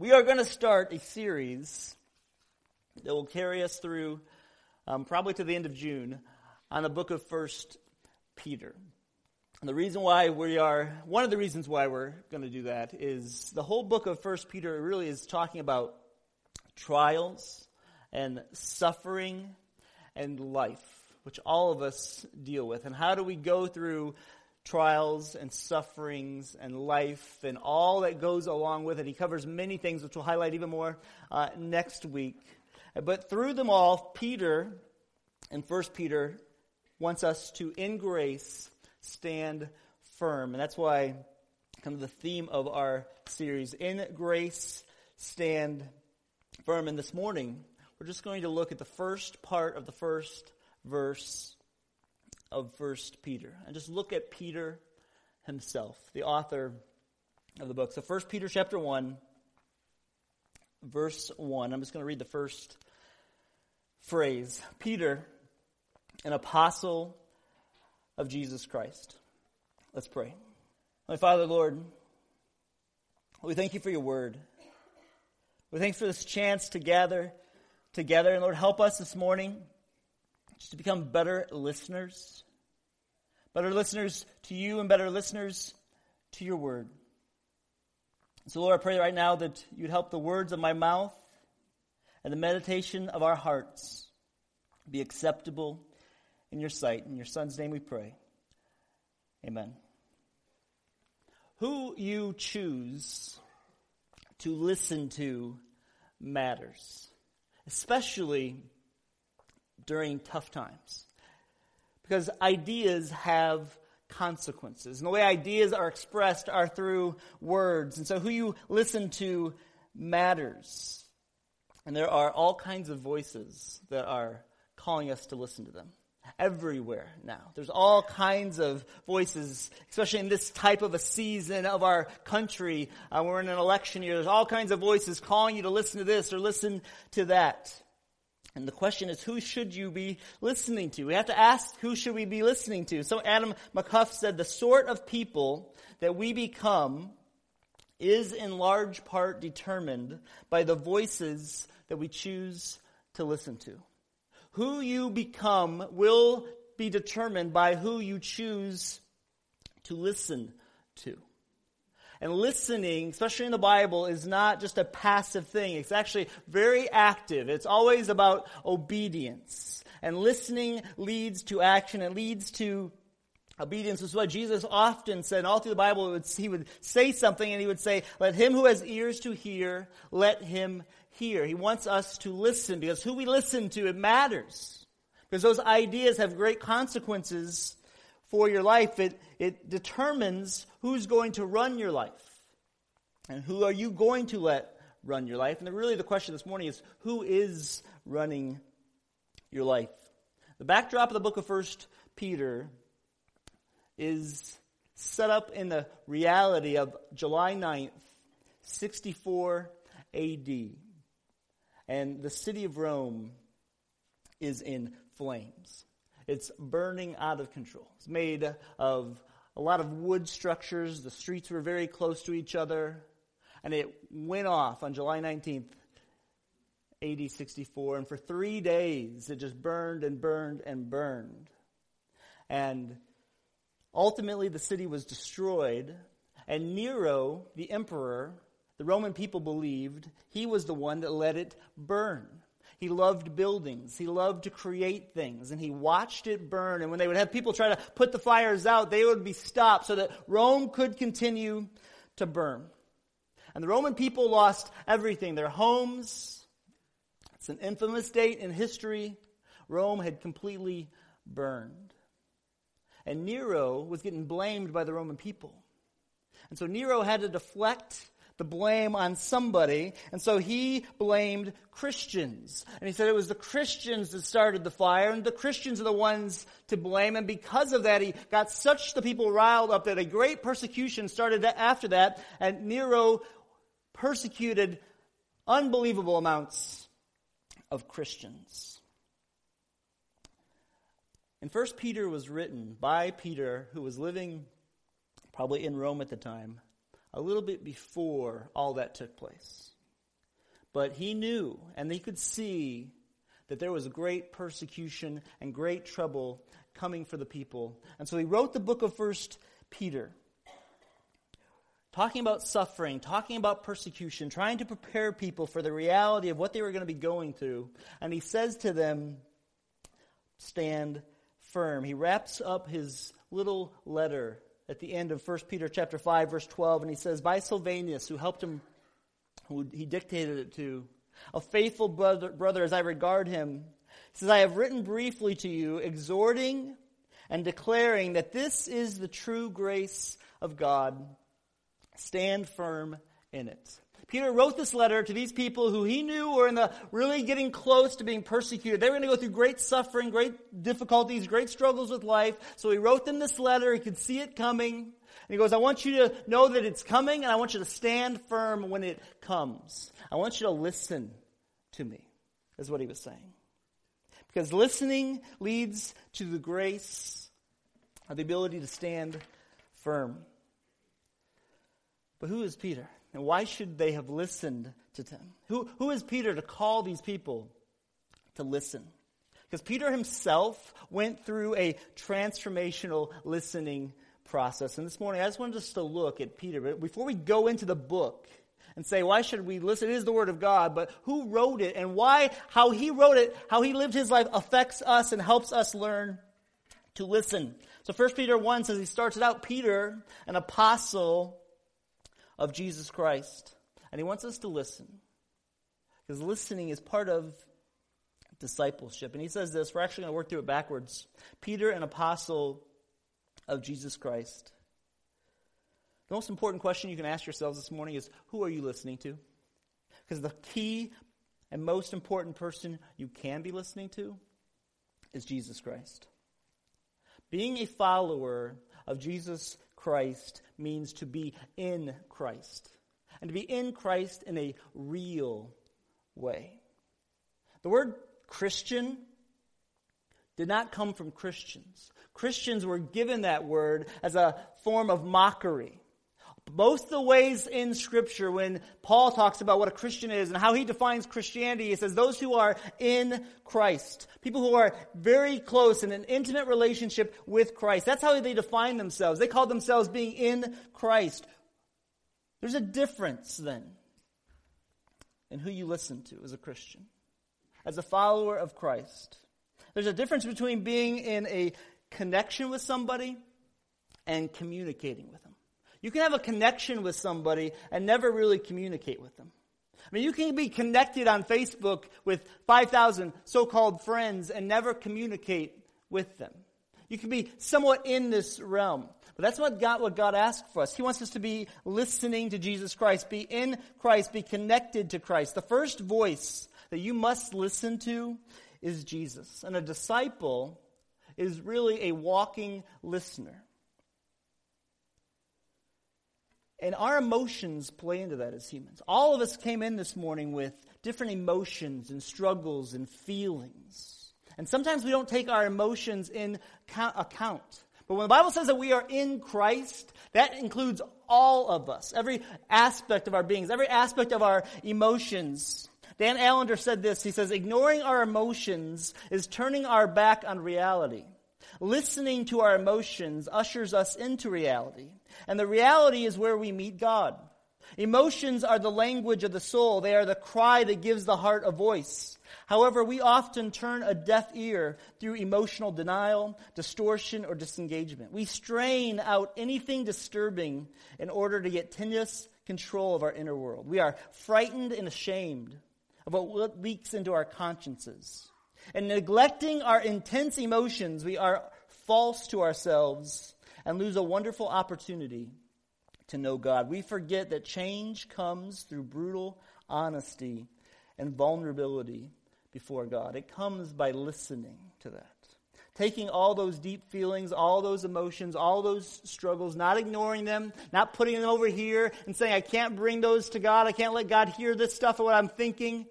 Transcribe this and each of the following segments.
We are going to start a series that will carry us through um, probably to the end of June on the book of First Peter. And the reason why we are, one of the reasons why we're going to do that is the whole book of First Peter really is talking about trials and suffering and life, which all of us deal with. And how do we go through trials and sufferings and life and all that goes along with it? He covers many things, which we'll highlight even more uh, next week. But through them all, Peter, in 1 Peter, wants us to, in grace, stand firm. And that's why kind of the theme of our series, In Grace, Stand Firm. And this morning, we're just going to look at the first part of the first verse of First Peter. And just look at Peter himself, the author of the book. So First Peter chapter 1, verse 1. I'm just going to read the first phrase. Peter, an apostle of Jesus Christ. Let's pray. My Father, Lord, we thank you for your word. We thank you for this chance to gather together. And Lord, help us this morning just to become better listeners. Better listeners to you and better listeners to your word. So, Lord, I pray right now that you'd help the words of my mouth and the meditation of our hearts be acceptable in your sight. In your Son's name we pray. Amen. Who you choose to listen to matters, especially during tough times. Because ideas have consequences. And the way ideas are expressed are through words. And so who you listen to matters. And there are all kinds of voices that are calling us to listen to them everywhere now. There's all kinds of voices, especially in this type of a season of our country. Uh, we're in an election year. There's all kinds of voices calling you to listen to this or listen to that. And the question is, who should you be listening to? We have to ask, who should we be listening to? So Adam McHugh said, the sort of people that we become is in large part determined by the voices that we choose to listen to. Who you become will be determined by who you choose to listen to. And listening, especially in the Bible, is not just a passive thing. It's actually very active. It's always about obedience. And listening leads to action. It leads to obedience. This is what Jesus often said. All through the Bible, would, he would say something and he would say, let him who has ears to hear, let him hear. He wants us to listen because who we listen to, it matters. Because those ideas have great consequences for your life. It, it determines who's going to run your life. And who are you going to let run your life? And really the question this morning is, who is running your life? The backdrop of the book of First Peter is set up in the reality of July 9th, 64 AD. And the city of Rome is in flames. It's burning out of control. It's made of a lot of wood structures. The streets were very close to each other. And it went off on July 19th, AD 64. And for three days, it just burned and burned and burned. And ultimately, the city was destroyed. And Nero, the emperor, the Roman people believed he was the one that let it burn. He loved buildings. He loved to create things. And he watched it burn. And when they would have people try to put the fires out, they would be stopped so that Rome could continue to burn. And the Roman people lost everything their homes. It's an infamous date in history. Rome had completely burned. And Nero was getting blamed by the Roman people. And so Nero had to deflect the blame on somebody. And so he blamed Christians. And he said it was the Christians that started the fire, and the Christians are the ones to blame. And because of that, he got such the people riled up that a great persecution started after that, and Nero persecuted unbelievable amounts of Christians. And First Peter was written by Peter, who was living probably in Rome at the time a little bit before all that took place. But he knew, and he could see, that there was great persecution and great trouble coming for the people. And so he wrote the book of First Peter, talking about suffering, talking about persecution, trying to prepare people for the reality of what they were going to be going through. And he says to them, stand firm. He wraps up his little letter at the end of 1 Peter chapter 5 verse 12 and he says by Silvanus who helped him who he dictated it to a faithful brother, brother as I regard him says I have written briefly to you exhorting and declaring that this is the true grace of God. Stand firm in it Peter wrote this letter to these people who he knew were in the really getting close to being persecuted. They were going to go through great suffering, great difficulties, great struggles with life. So he wrote them this letter. He could see it coming. And he goes, I want you to know that it's coming and I want you to stand firm when it comes. I want you to listen to me, is what he was saying. Because listening leads to the grace of the ability to stand firm. But who is Peter? And why should they have listened to him? Who, who is Peter to call these people to listen? Because Peter himself went through a transformational listening process. And this morning, I just wanted us to look at Peter. But before we go into the book and say, why should we listen? It is the Word of God, but who wrote it and why, how he wrote it, how he lived his life affects us and helps us learn to listen. So 1 Peter 1 says he starts it out, Peter, an apostle of Jesus Christ. And he wants us to listen. Because listening is part of discipleship. And he says this, we're actually going to work through it backwards. Peter, an apostle of Jesus Christ. The most important question you can ask yourselves this morning is who are you listening to? Because the key and most important person you can be listening to is Jesus Christ. Being a follower of Jesus Christ means to be in Christ. And to be in Christ in a real way. The word Christian did not come from Christians. Christians were given that word as a form of mockery. Most of the ways in Scripture, when Paul talks about what a Christian is and how he defines Christianity, he says those who are in Christ. People who are very close in an intimate relationship with Christ. That's how they define themselves. They call themselves being in Christ. There's a difference then in who you listen to as a Christian, as a follower of Christ. There's a difference between being in a connection with somebody and communicating with them. You can have a connection with somebody and never really communicate with them. I mean, you can be connected on Facebook with 5,000 so-called friends and never communicate with them. You can be somewhat in this realm. But that's what God, what God asks for us. He wants us to be listening to Jesus Christ, be in Christ, be connected to Christ. The first voice that you must listen to is Jesus. And a disciple is really a walking listener. And our emotions play into that as humans. All of us came in this morning with different emotions and struggles and feelings. And sometimes we don't take our emotions in account. But when the Bible says that we are in Christ, that includes all of us, every aspect of our beings, every aspect of our emotions. Dan Allender said this. He says, ignoring our emotions is turning our back on reality. Listening to our emotions ushers us into reality. And the reality is where we meet God. Emotions are the language of the soul. They are the cry that gives the heart a voice. However, we often turn a deaf ear through emotional denial, distortion, or disengagement. We strain out anything disturbing in order to get tenuous control of our inner world. We are frightened and ashamed of what leaks into our consciences. And neglecting our intense emotions, we are false to ourselves and lose a wonderful opportunity to know God. We forget that change comes through brutal honesty and vulnerability before God. It comes by listening to that. Taking all those deep feelings, all those emotions, all those struggles, not ignoring them, not putting them over here and saying, I can't bring those to God. I can't let God hear this stuff of what I'm thinking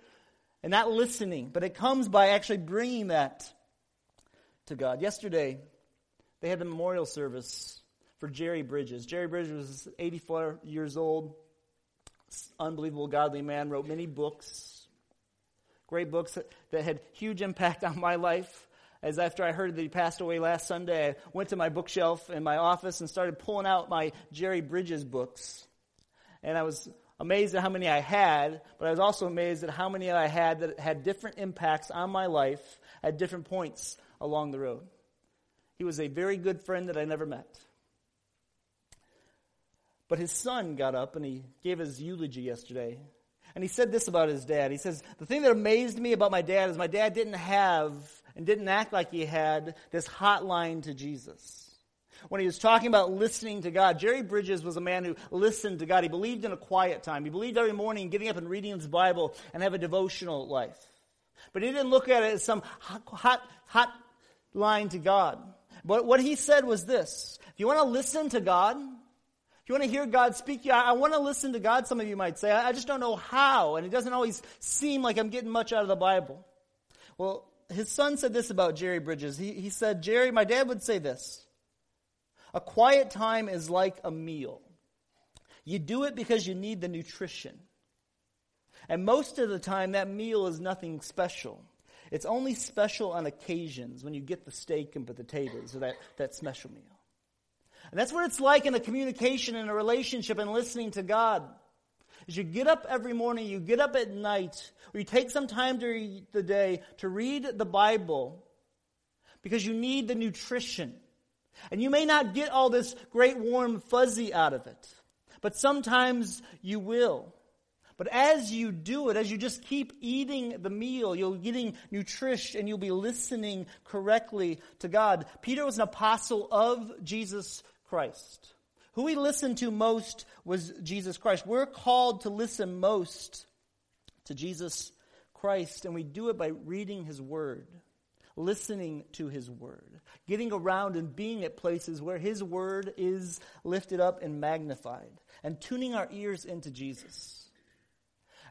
and not listening, but it comes by actually bringing that to God. Yesterday, they had the memorial service for Jerry Bridges. Jerry Bridges was 84 years old, unbelievable godly man, wrote many books, great books that, that had huge impact on my life. As after I heard that he passed away last Sunday, I went to my bookshelf in my office and started pulling out my Jerry Bridges books. And I was amazed at how many I had, but I was also amazed at how many I had that had different impacts on my life at different points along the road. He was a very good friend that I never met. But his son got up and he gave his eulogy yesterday. And he said this about his dad. He says, The thing that amazed me about my dad is my dad didn't have and didn't act like he had this hotline to Jesus. When he was talking about listening to God, Jerry Bridges was a man who listened to God. He believed in a quiet time. He believed every morning getting up and reading his Bible and have a devotional life. But he didn't look at it as some hot, hot, line to God. But what he said was this if you want to listen to God, if you want to hear God speak you, I, want to listen to God, some of you might say. I, I just don't know how, and it doesn't always seem like I'm getting much out of the Bible. Well, his son said this about Jerry Bridges. He, he said, Jerry, my dad would say this A quiet time is like a meal. You do it because you need the nutrition. And most of the time, that meal is nothing special. It's only special on occasions when you get the steak and potatoes or that, that special meal. And that's what it's like in a communication and a relationship and listening to God. Is you get up every morning, you get up at night, or you take some time during the day to read the Bible because you need the nutrition. And you may not get all this great warm fuzzy out of it, but sometimes you will. But as you do it, as you just keep eating the meal, you'll be getting nutrition and you'll be listening correctly to God. Peter was an apostle of Jesus Christ. Who we listened to most was Jesus Christ. We're called to listen most to Jesus Christ, and we do it by reading His Word, listening to His Word, getting around and being at places where His Word is lifted up and magnified, and tuning our ears into Jesus.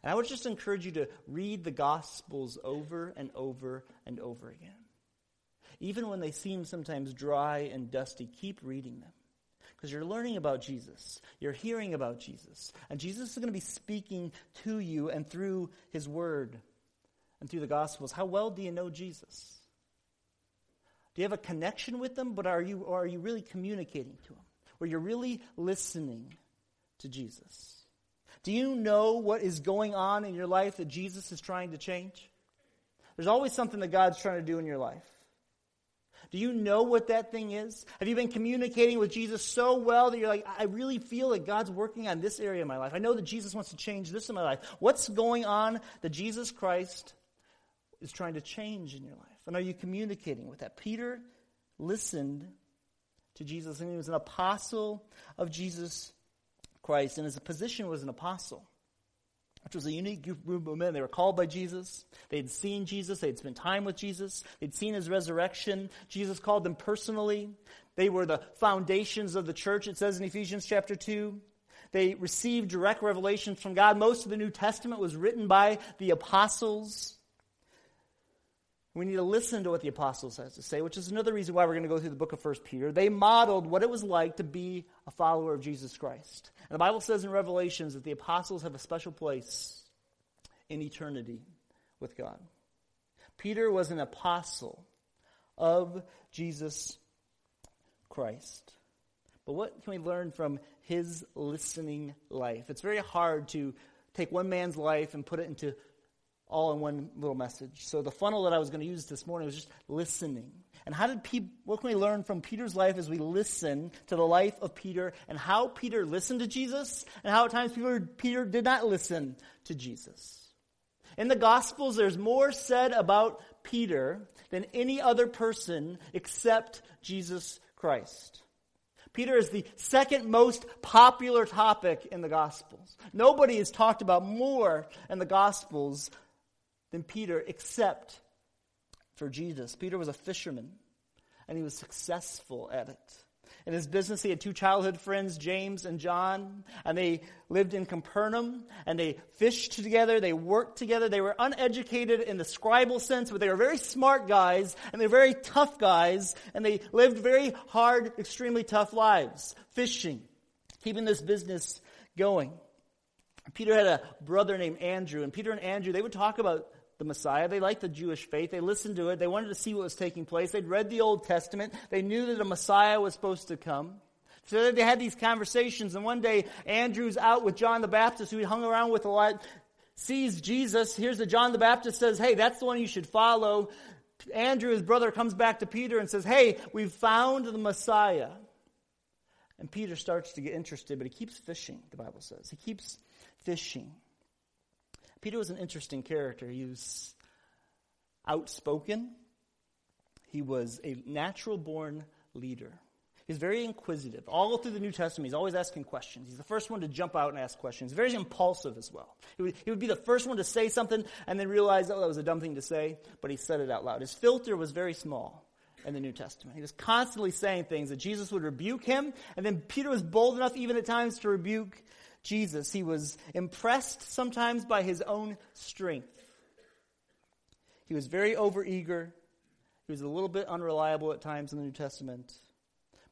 And I would just encourage you to read the Gospels over and over and over again. Even when they seem sometimes dry and dusty, keep reading them because you're learning about Jesus. You're hearing about Jesus. And Jesus is going to be speaking to you and through his word and through the gospels. How well do you know Jesus? Do you have a connection with them, but are you, or are you really communicating to them? Where you're really listening to Jesus? Do you know what is going on in your life that Jesus is trying to change? There's always something that God's trying to do in your life. Do you know what that thing is? Have you been communicating with Jesus so well that you're like, I really feel that God's working on this area of my life? I know that Jesus wants to change this in my life. What's going on that Jesus Christ is trying to change in your life? And are you communicating with that? Peter listened to Jesus, and he was an apostle of Jesus Christ, and his position was an apostle which was a unique group of men. They were called by Jesus. They had seen Jesus. They had spent time with Jesus. They'd seen his resurrection. Jesus called them personally. They were the foundations of the church, it says in Ephesians chapter 2. They received direct revelations from God. Most of the New Testament was written by the apostles. We need to listen to what the apostles has to say, which is another reason why we're going to go through the book of 1 Peter. They modeled what it was like to be a follower of Jesus Christ. And the Bible says in Revelations that the apostles have a special place in eternity with God. Peter was an apostle of Jesus Christ. But what can we learn from his listening life? It's very hard to take one man's life and put it into all in one little message. So the funnel that I was going to use this morning was just listening. And how did Pe- what can we learn from Peter's life as we listen to the life of Peter and how Peter listened to Jesus and how at times Peter, Peter did not listen to Jesus? In the Gospels, there's more said about Peter than any other person except Jesus Christ. Peter is the second most popular topic in the Gospels. Nobody is talked about more in the Gospels Peter, except for Jesus. Peter was a fisherman, and he was successful at it. In his business, he had two childhood friends, James and John, and they lived in Capernaum, and they fished together, they worked together. They were uneducated in the scribal sense, but they were very smart guys, and they were very tough guys, and they lived very hard, extremely tough lives, fishing, keeping this business going. Peter had a brother named Andrew, and Peter and Andrew, they would talk about the Messiah. They liked the Jewish faith. They listened to it. They wanted to see what was taking place. They'd read the Old Testament. They knew that a Messiah was supposed to come. So they had these conversations, and one day Andrew's out with John the Baptist, who he hung around with a lot, sees Jesus. Here's the John the Baptist says, Hey, that's the one you should follow. Andrew, his brother, comes back to Peter and says, Hey, we've found the Messiah. And Peter starts to get interested, but he keeps fishing, the Bible says. He keeps fishing. Peter was an interesting character. He was outspoken, he was a natural born leader. He's very inquisitive. All through the New Testament, he's always asking questions. He's the first one to jump out and ask questions. Very impulsive as well. He would, he would be the first one to say something and then realize, oh, that was a dumb thing to say, but he said it out loud. His filter was very small in the New Testament. He was constantly saying things that Jesus would rebuke him, and then Peter was bold enough, even at times, to rebuke Jesus. He was impressed sometimes by his own strength. He was very overeager. He was a little bit unreliable at times in the New Testament.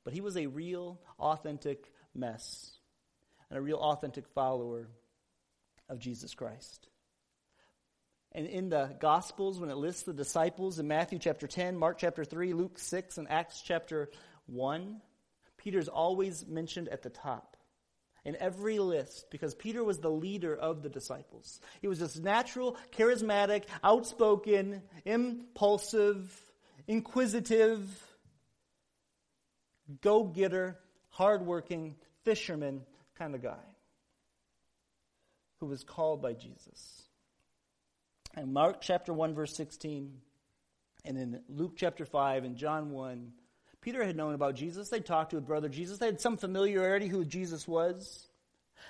But he was a real, authentic mess and a real, authentic follower of Jesus Christ. And in the Gospels, when it lists the disciples in Matthew chapter 10, Mark chapter 3, Luke 6, and Acts chapter 1, Peter's always mentioned at the top in every list because Peter was the leader of the disciples. He was this natural, charismatic, outspoken, impulsive, inquisitive, go getter, hardworking, fisherman kind of guy who was called by Jesus. And Mark chapter 1, verse 16, and in Luke chapter 5 and John 1, Peter had known about Jesus. They'd talked to brother Jesus. They had some familiarity who Jesus was.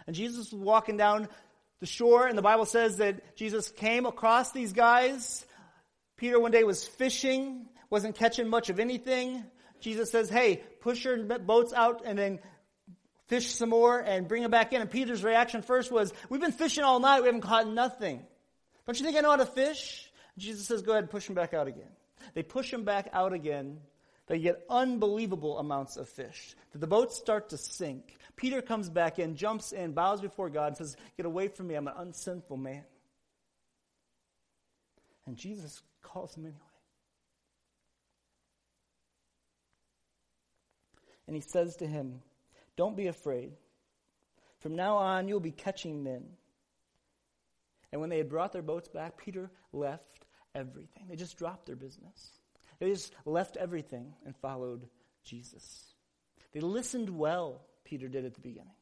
And Jesus was walking down the shore, and the Bible says that Jesus came across these guys. Peter one day was fishing, wasn't catching much of anything. Jesus says, Hey, push your boats out and then fish some more and bring them back in. And Peter's reaction first was, We've been fishing all night, we haven't caught nothing. Don't you think I know how to fish? Jesus says, Go ahead and push them back out again. They push him back out again. They get unbelievable amounts of fish. The boats start to sink. Peter comes back in, jumps in, bows before God, and says, Get away from me, I'm an unsinful man. And Jesus calls him anyway. And he says to him, Don't be afraid. From now on, you'll be catching men. And when they had brought their boats back, Peter left everything. They just dropped their business. They just left everything and followed Jesus. They listened well, Peter did at the beginning.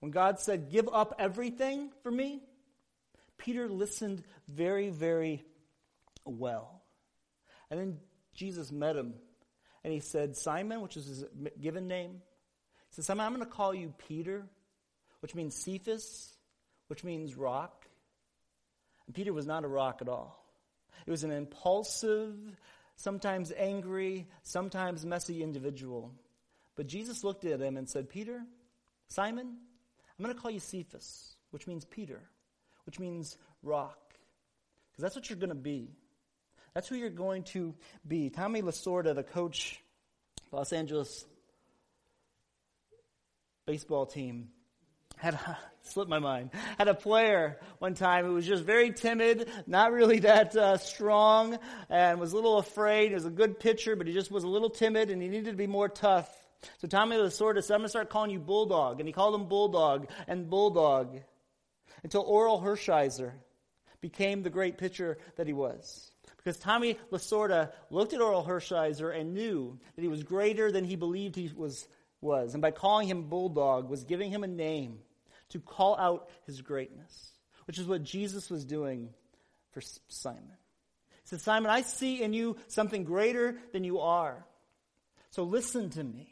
When God said, Give up everything for me, Peter listened very, very well. And then Jesus met him and he said, Simon, which is his given name, he said, Simon, I'm going to call you Peter, which means Cephas, which means rock. And Peter was not a rock at all. It was an impulsive, sometimes angry, sometimes messy individual. But Jesus looked at him and said, Peter, Simon, I'm going to call you Cephas, which means Peter, which means rock. Because that's what you're going to be. That's who you're going to be. Tommy Lasorda, the coach, Los Angeles baseball team, had slipped my mind. Had a player one time who was just very timid, not really that uh, strong, and was a little afraid. He was a good pitcher, but he just was a little timid, and he needed to be more tough. So Tommy Lasorda said, "I'm going to start calling you Bulldog," and he called him Bulldog and Bulldog until Orel Hershiser became the great pitcher that he was. Because Tommy Lasorda looked at Orel Hershiser and knew that he was greater than he believed he was, was. And by calling him Bulldog, was giving him a name to call out his greatness, which is what Jesus was doing for Simon. He said, Simon, I see in you something greater than you are. So listen to me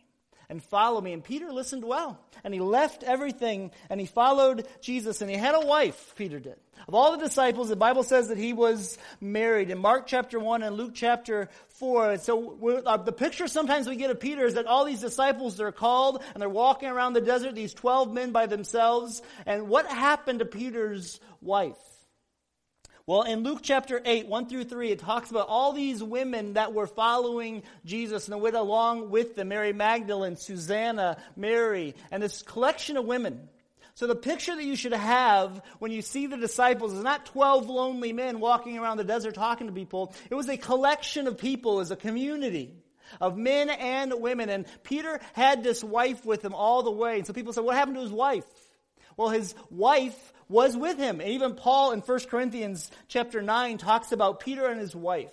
and follow me. And Peter listened well. And he left everything and he followed Jesus. And he had a wife, Peter did. Of all the disciples, the Bible says that he was married. In Mark chapter 1 and Luke chapter 4. So uh, the picture sometimes we get of Peter is that all these disciples, they're called and they're walking around the desert, these 12 men by themselves. And what happened to Peter's wife? Well, in Luke chapter 8, 1 through 3, it talks about all these women that were following Jesus and went along with them Mary Magdalene, Susanna, Mary, and this collection of women. So the picture that you should have when you see the disciples is not 12 lonely men walking around the desert talking to people. It was a collection of people as a community of men and women. And Peter had this wife with him all the way. And so people said, what happened to his wife? Well, his wife was with him. And even Paul in 1 Corinthians chapter 9 talks about Peter and his wife.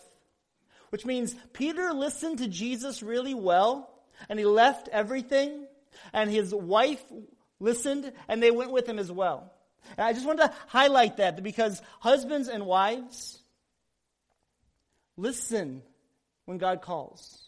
Which means Peter listened to Jesus really well and he left everything and his wife listened and they went with him as well. And I just wanted to highlight that because husbands and wives listen when God calls.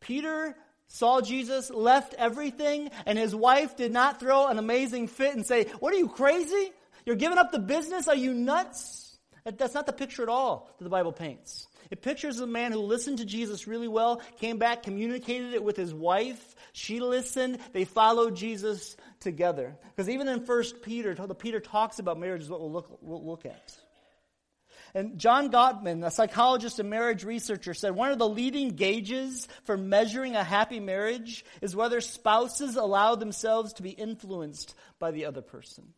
Peter saw Jesus, left everything, and his wife did not throw an amazing fit and say, What are you crazy? You're giving up the business? Are you nuts? That's not the picture at all that the Bible paints. It pictures a man who listened to Jesus really well, came back, communicated it with his wife. She listened. They followed Jesus together. Because even in 1 Peter, Peter talks about marriage is what we'll look, we'll look at. And John Gottman, a psychologist and marriage researcher, said one of the leading gauges for measuring a happy marriage is whether spouses allow themselves to be influenced by the other person.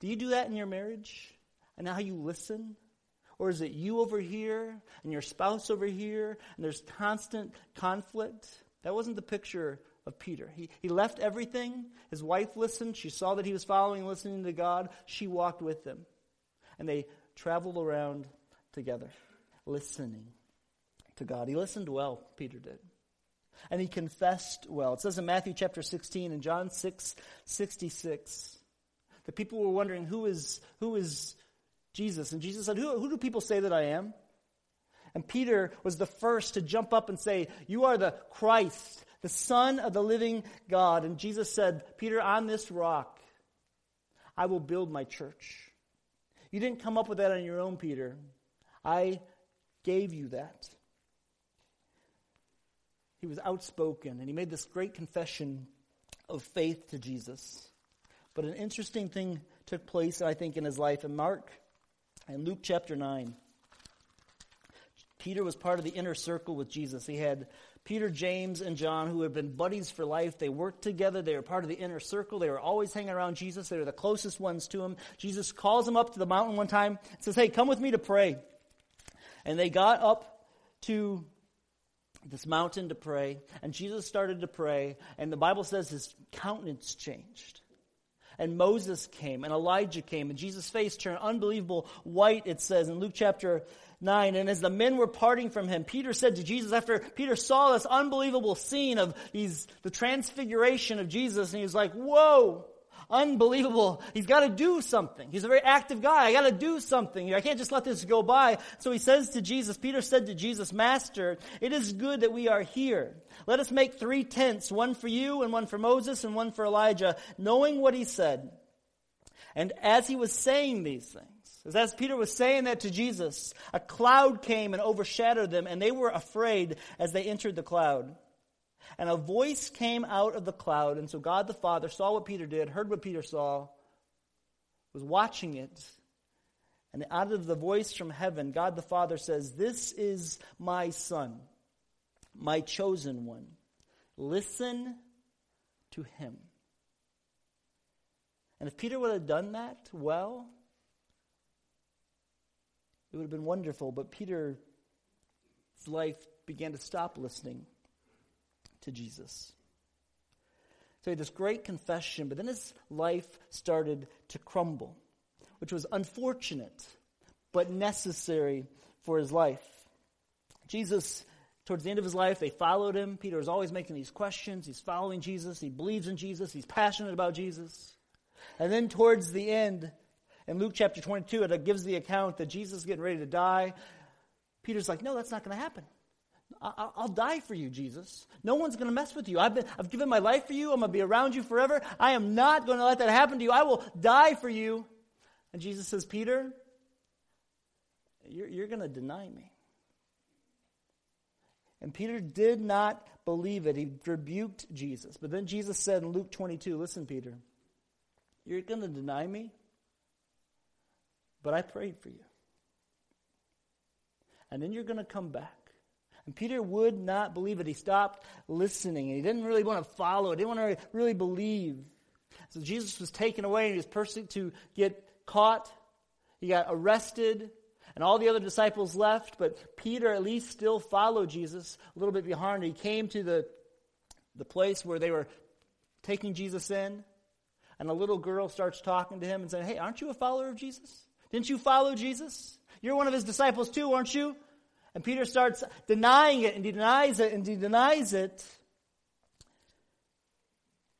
Do you do that in your marriage? And how you listen? Or is it you over here and your spouse over here and there's constant conflict? That wasn't the picture of Peter. He, he left everything. His wife listened. She saw that he was following, listening to God. She walked with him. And they traveled around together, listening to God. He listened well, Peter did. And he confessed well. It says in Matthew chapter 16 and John 6 66 the people were wondering who is, who is Jesus. And Jesus said, who, who do people say that I am? And Peter was the first to jump up and say, You are the Christ, the Son of the living God. And Jesus said, Peter, on this rock, I will build my church. You didn't come up with that on your own, Peter. I gave you that. He was outspoken and he made this great confession of faith to Jesus. But an interesting thing took place, I think, in his life. In Mark and Luke chapter 9, Peter was part of the inner circle with Jesus. He had Peter, James, and John, who had been buddies for life. They worked together. They were part of the inner circle. They were always hanging around Jesus. They were the closest ones to him. Jesus calls them up to the mountain one time and says, Hey, come with me to pray. And they got up to this mountain to pray, and Jesus started to pray, and the Bible says his countenance changed. And Moses came, and Elijah came, and Jesus' face turned unbelievable white, it says in Luke chapter 9. And as the men were parting from him, Peter said to Jesus, after Peter saw this unbelievable scene of these, the transfiguration of Jesus, and he was like, whoa, unbelievable. He's got to do something. He's a very active guy. I got to do something. I can't just let this go by. So he says to Jesus, Peter said to Jesus, Master, it is good that we are here. Let us make three tents, one for you and one for Moses and one for Elijah, knowing what he said. And as he was saying these things, as Peter was saying that to Jesus, a cloud came and overshadowed them, and they were afraid as they entered the cloud. And a voice came out of the cloud, and so God the Father saw what Peter did, heard what Peter saw, was watching it. And out of the voice from heaven, God the Father says, This is my Son, my chosen one. Listen to him. And if Peter would have done that well, it would have been wonderful. But Peter's life began to stop listening to Jesus. So he had this great confession, but then his life started to crumble, which was unfortunate, but necessary for his life. Jesus, towards the end of his life, they followed him. Peter is always making these questions. He's following Jesus. He believes in Jesus. He's passionate about Jesus. And then towards the end, in Luke chapter 22, it gives the account that Jesus is getting ready to die. Peter's like, no, that's not going to happen. I'll die for you, Jesus. No one's going to mess with you. I've, been, I've given my life for you. I'm going to be around you forever. I am not going to let that happen to you. I will die for you. And Jesus says, Peter, you're, you're going to deny me. And Peter did not believe it. He rebuked Jesus. But then Jesus said in Luke 22, Listen, Peter, you're going to deny me, but I prayed for you. And then you're going to come back. And Peter would not believe it. He stopped listening. He didn't really want to follow. He didn't want to really believe. So Jesus was taken away and he was persecuted to get caught. He got arrested and all the other disciples left, but Peter at least still followed Jesus a little bit behind. He came to the, the place where they were taking Jesus in, and a little girl starts talking to him and saying, Hey, aren't you a follower of Jesus? Didn't you follow Jesus? You're one of his disciples too, aren't you? And Peter starts denying it and he denies it and he denies it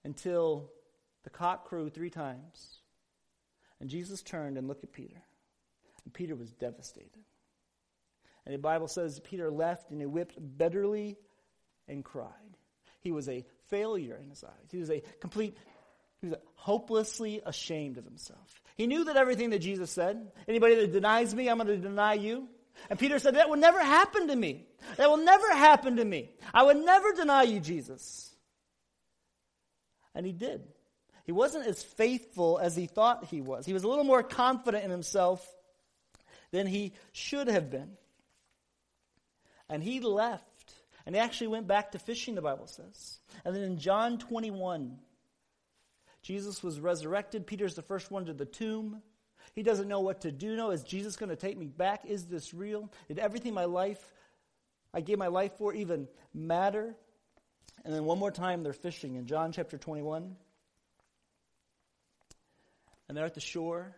until the cock crew three times. And Jesus turned and looked at Peter. And Peter was devastated. And the Bible says Peter left and he wept bitterly and cried. He was a failure in his eyes. He was a complete, he was hopelessly ashamed of himself. He knew that everything that Jesus said, anybody that denies me, I'm going to deny you. And Peter said, that will never happen to me. That will never happen to me. I would never deny you, Jesus. And he did. He wasn't as faithful as he thought he was. He was a little more confident in himself than he should have been. And he left. And he actually went back to fishing, the Bible says. And then in John 21, Jesus was resurrected. Peter's the first one to the tomb. He doesn't know what to do now. Is Jesus going to take me back? Is this real? Did everything my life I gave my life for even matter? And then one more time they're fishing in John chapter 21. And they're at the shore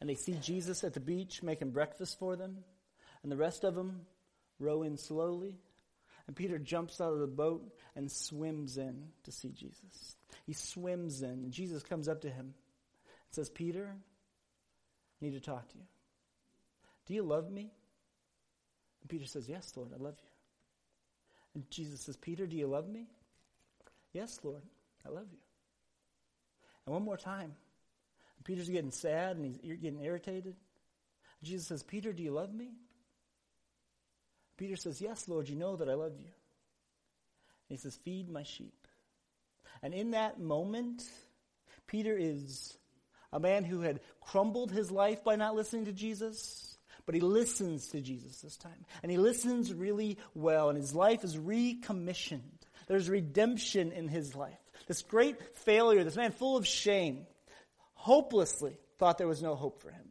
and they see Jesus at the beach making breakfast for them, and the rest of them row in slowly. And Peter jumps out of the boat and swims in to see Jesus. He swims in, and Jesus comes up to him and says, Peter, need to talk to you. Do you love me? And Peter says, Yes, Lord, I love you. And Jesus says, Peter, do you love me? Yes, Lord, I love you. And one more time, Peter's getting sad and he's getting irritated. Jesus says, Peter, do you love me? Peter says, Yes, Lord, you know that I love you. And he says, Feed my sheep. And in that moment, Peter is a man who had crumbled his life by not listening to Jesus, but he listens to Jesus this time. And he listens really well, and his life is recommissioned. There's redemption in his life. This great failure, this man full of shame, hopelessly thought there was no hope for him.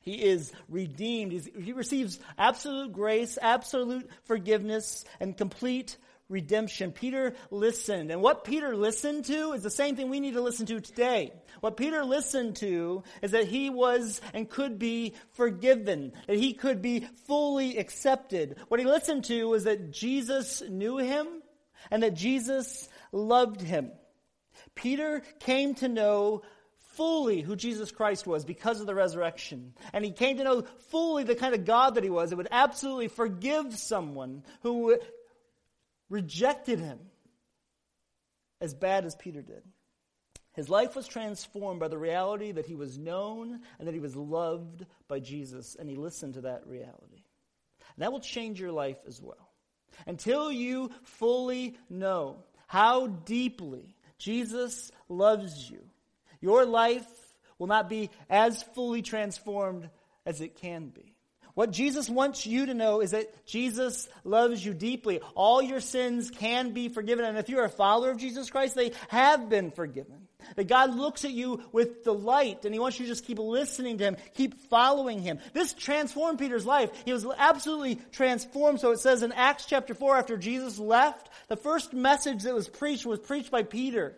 He is redeemed. He's, he receives absolute grace, absolute forgiveness, and complete redemption. Peter listened. And what Peter listened to is the same thing we need to listen to today. What Peter listened to is that he was and could be forgiven, that he could be fully accepted. What he listened to was that Jesus knew him and that Jesus loved him. Peter came to know fully who Jesus Christ was because of the resurrection. And he came to know fully the kind of God that he was that would absolutely forgive someone who rejected him as bad as Peter did. His life was transformed by the reality that he was known and that he was loved by Jesus, and he listened to that reality. And that will change your life as well. Until you fully know how deeply Jesus loves you, your life will not be as fully transformed as it can be. What Jesus wants you to know is that Jesus loves you deeply. All your sins can be forgiven. And if you're a follower of Jesus Christ, they have been forgiven. That God looks at you with delight and He wants you to just keep listening to Him, keep following Him. This transformed Peter's life. He was absolutely transformed. So it says in Acts chapter 4, after Jesus left, the first message that was preached was preached by Peter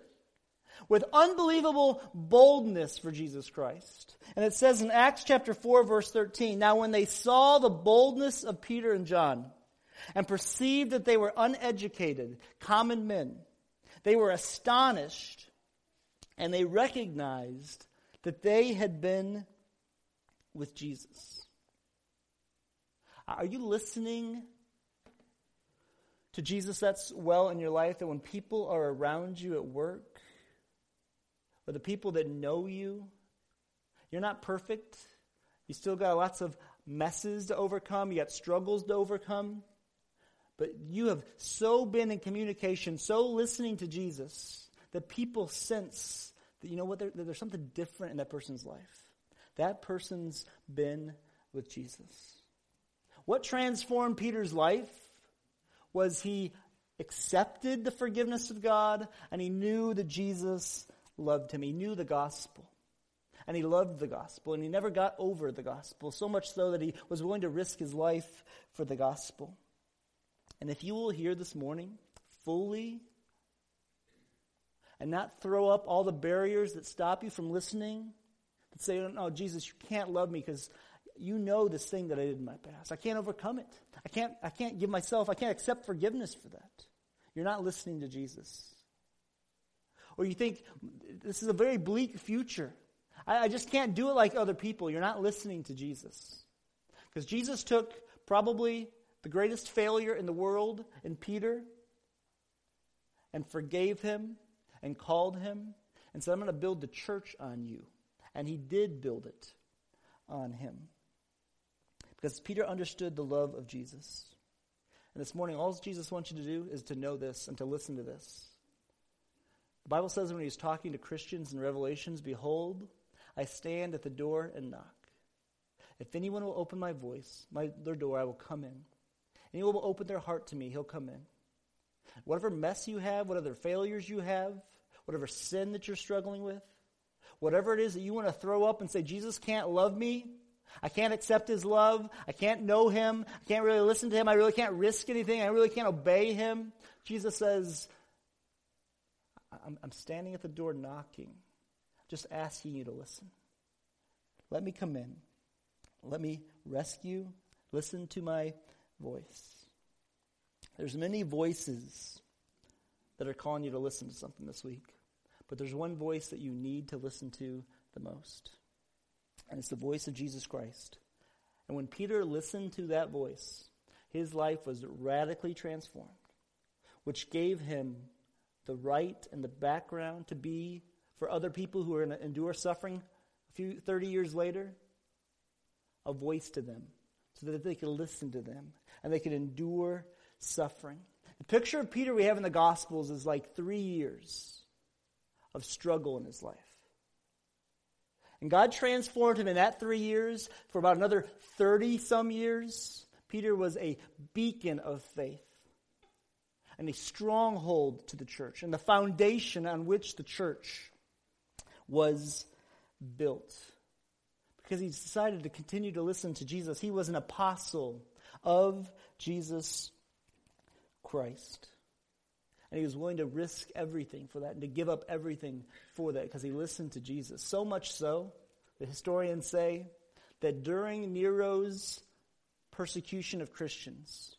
with unbelievable boldness for Jesus Christ. And it says in Acts chapter 4 verse 13, Now when they saw the boldness of Peter and John and perceived that they were uneducated, common men, they were astonished and they recognized that they had been with Jesus. Are you listening to Jesus that's well in your life that when people are around you at work, or the people that know you. You're not perfect. You still got lots of messes to overcome. You got struggles to overcome. But you have so been in communication, so listening to Jesus, that people sense that, you know what, there, there's something different in that person's life. That person's been with Jesus. What transformed Peter's life was he accepted the forgiveness of God and he knew that Jesus loved him. He knew the gospel. And he loved the gospel. And he never got over the gospel, so much so that he was willing to risk his life for the gospel. And if you will hear this morning fully and not throw up all the barriers that stop you from listening, that say, no, Jesus, you can't love me because you know this thing that I did in my past. I can't overcome it. I can't, I can't give myself, I can't accept forgiveness for that. You're not listening to Jesus. Or you think, this is a very bleak future. I, I just can't do it like other people. You're not listening to Jesus. Because Jesus took probably the greatest failure in the world in Peter and forgave him and called him and said, I'm going to build the church on you. And he did build it on him. Because Peter understood the love of Jesus. And this morning, all Jesus wants you to do is to know this and to listen to this. The Bible says when he's talking to Christians in Revelations, Behold, I stand at the door and knock. If anyone will open my voice, my, their door, I will come in. Anyone will open their heart to me, he'll come in. Whatever mess you have, whatever failures you have, whatever sin that you're struggling with, whatever it is that you want to throw up and say, Jesus can't love me, I can't accept his love, I can't know him, I can't really listen to him, I really can't risk anything, I really can't obey him. Jesus says, I'm, I'm standing at the door knocking, just asking you to listen. Let me come in. Let me rescue. Listen to my voice. There's many voices that are calling you to listen to something this week. But there's one voice that you need to listen to the most. And it's the voice of Jesus Christ. And when Peter listened to that voice, his life was radically transformed, which gave him the right and the background to be for other people who are going to endure suffering a few 30 years later a voice to them so that they could listen to them and they could endure suffering. The picture of Peter we have in the Gospels is like three years of struggle in his life. And God transformed him in that three years for about another 30 some years. Peter was a beacon of faith and a stronghold to the church and the foundation on which the church was built. Because he decided to continue to listen to Jesus. He was an apostle of Jesus Christ. And he was willing to risk everything for that and to give up everything for that because he listened to Jesus. So much so, the historians say, that during Nero's persecution of Christians,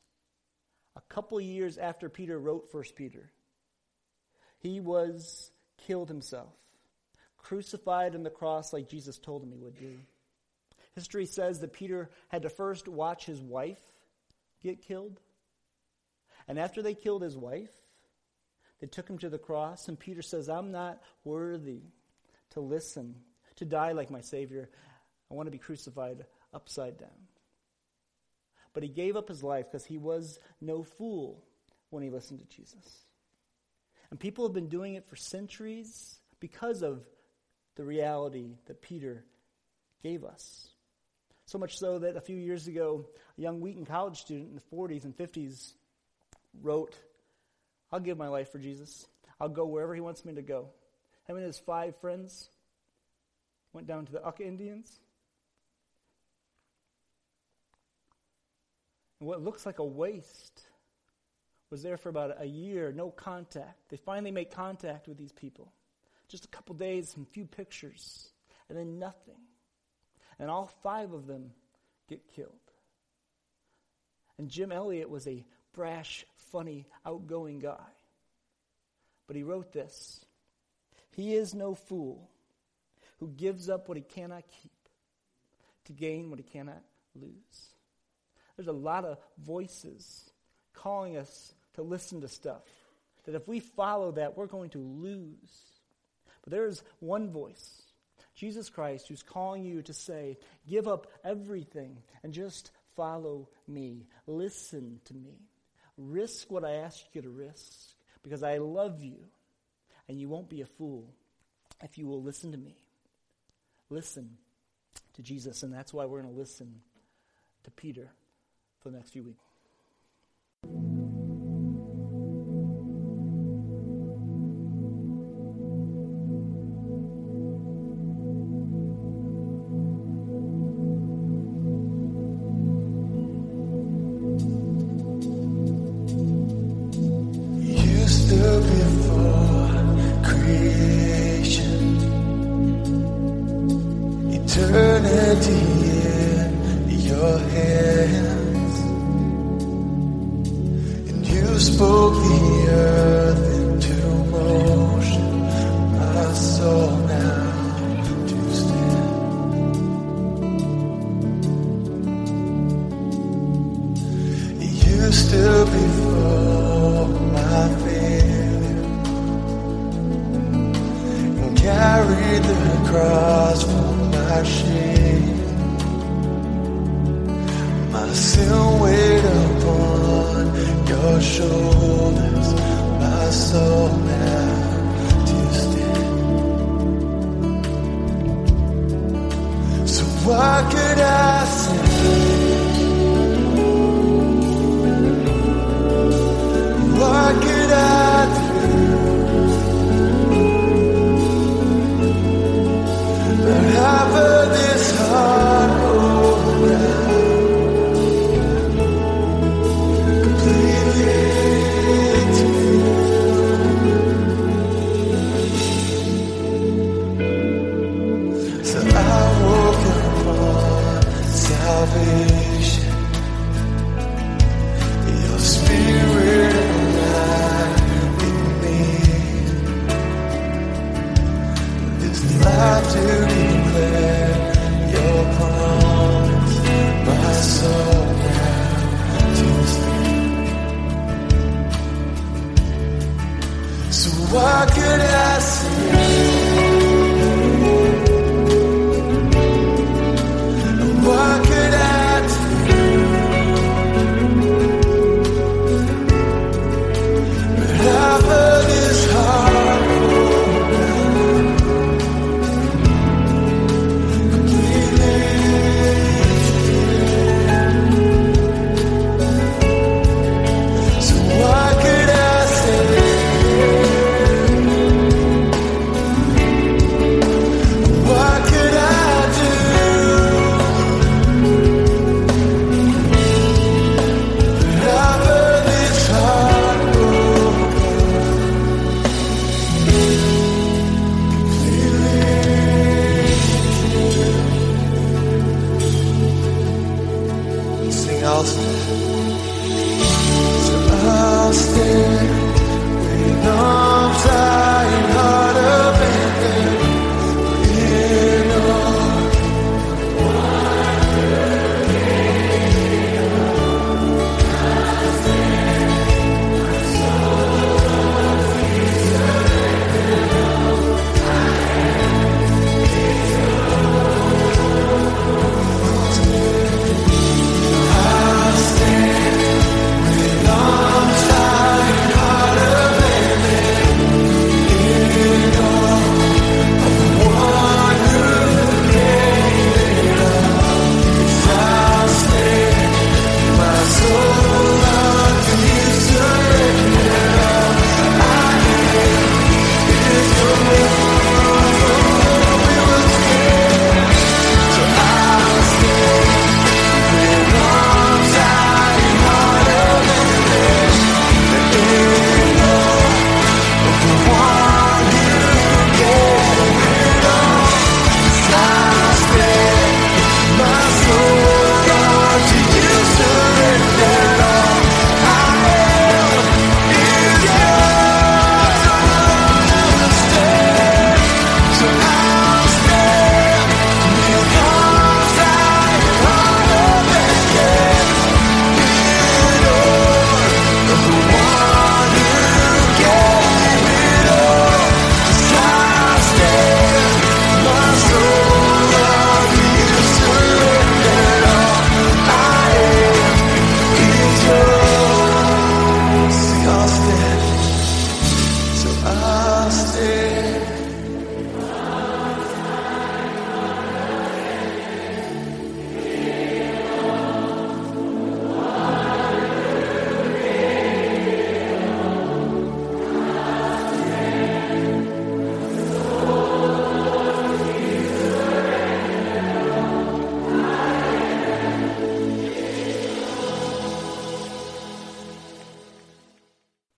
a couple years after Peter wrote 1 Peter, he was killed himself, crucified on the cross like Jesus told him he would do. History says that Peter had to first watch his wife get killed and after they killed his wife, they took him to the cross, and Peter says, I'm not worthy to listen, to die like my Savior. I want to be crucified upside down. But he gave up his life because he was no fool when he listened to Jesus. And people have been doing it for centuries because of the reality that Peter gave us. So much so that a few years ago, a young Wheaton College student in the 40s and 50s wrote, I'll give my life for Jesus. I'll go wherever he wants me to go. Him and his five friends went down to the Auca Indians. And what looks like a waste was there for about a year, no contact. They finally make contact with these people. Just a couple days, some few pictures, and then nothing. And all five of them get killed. And Jim Elliot was a brash, funny, outgoing guy. But he wrote this He is no fool who gives up what he cannot keep to gain what he cannot lose. There's a lot of voices calling us to listen to stuff that if we follow that, we're going to lose. But there is one voice, Jesus Christ, who's calling you to say, give up everything and just follow me. Listen to me. Risk what I ask you to risk because I love you and you won't be a fool if you will listen to me. Listen to Jesus, and that's why we're going to listen to Peter for the next few weeks. eternity in your hand. Spoke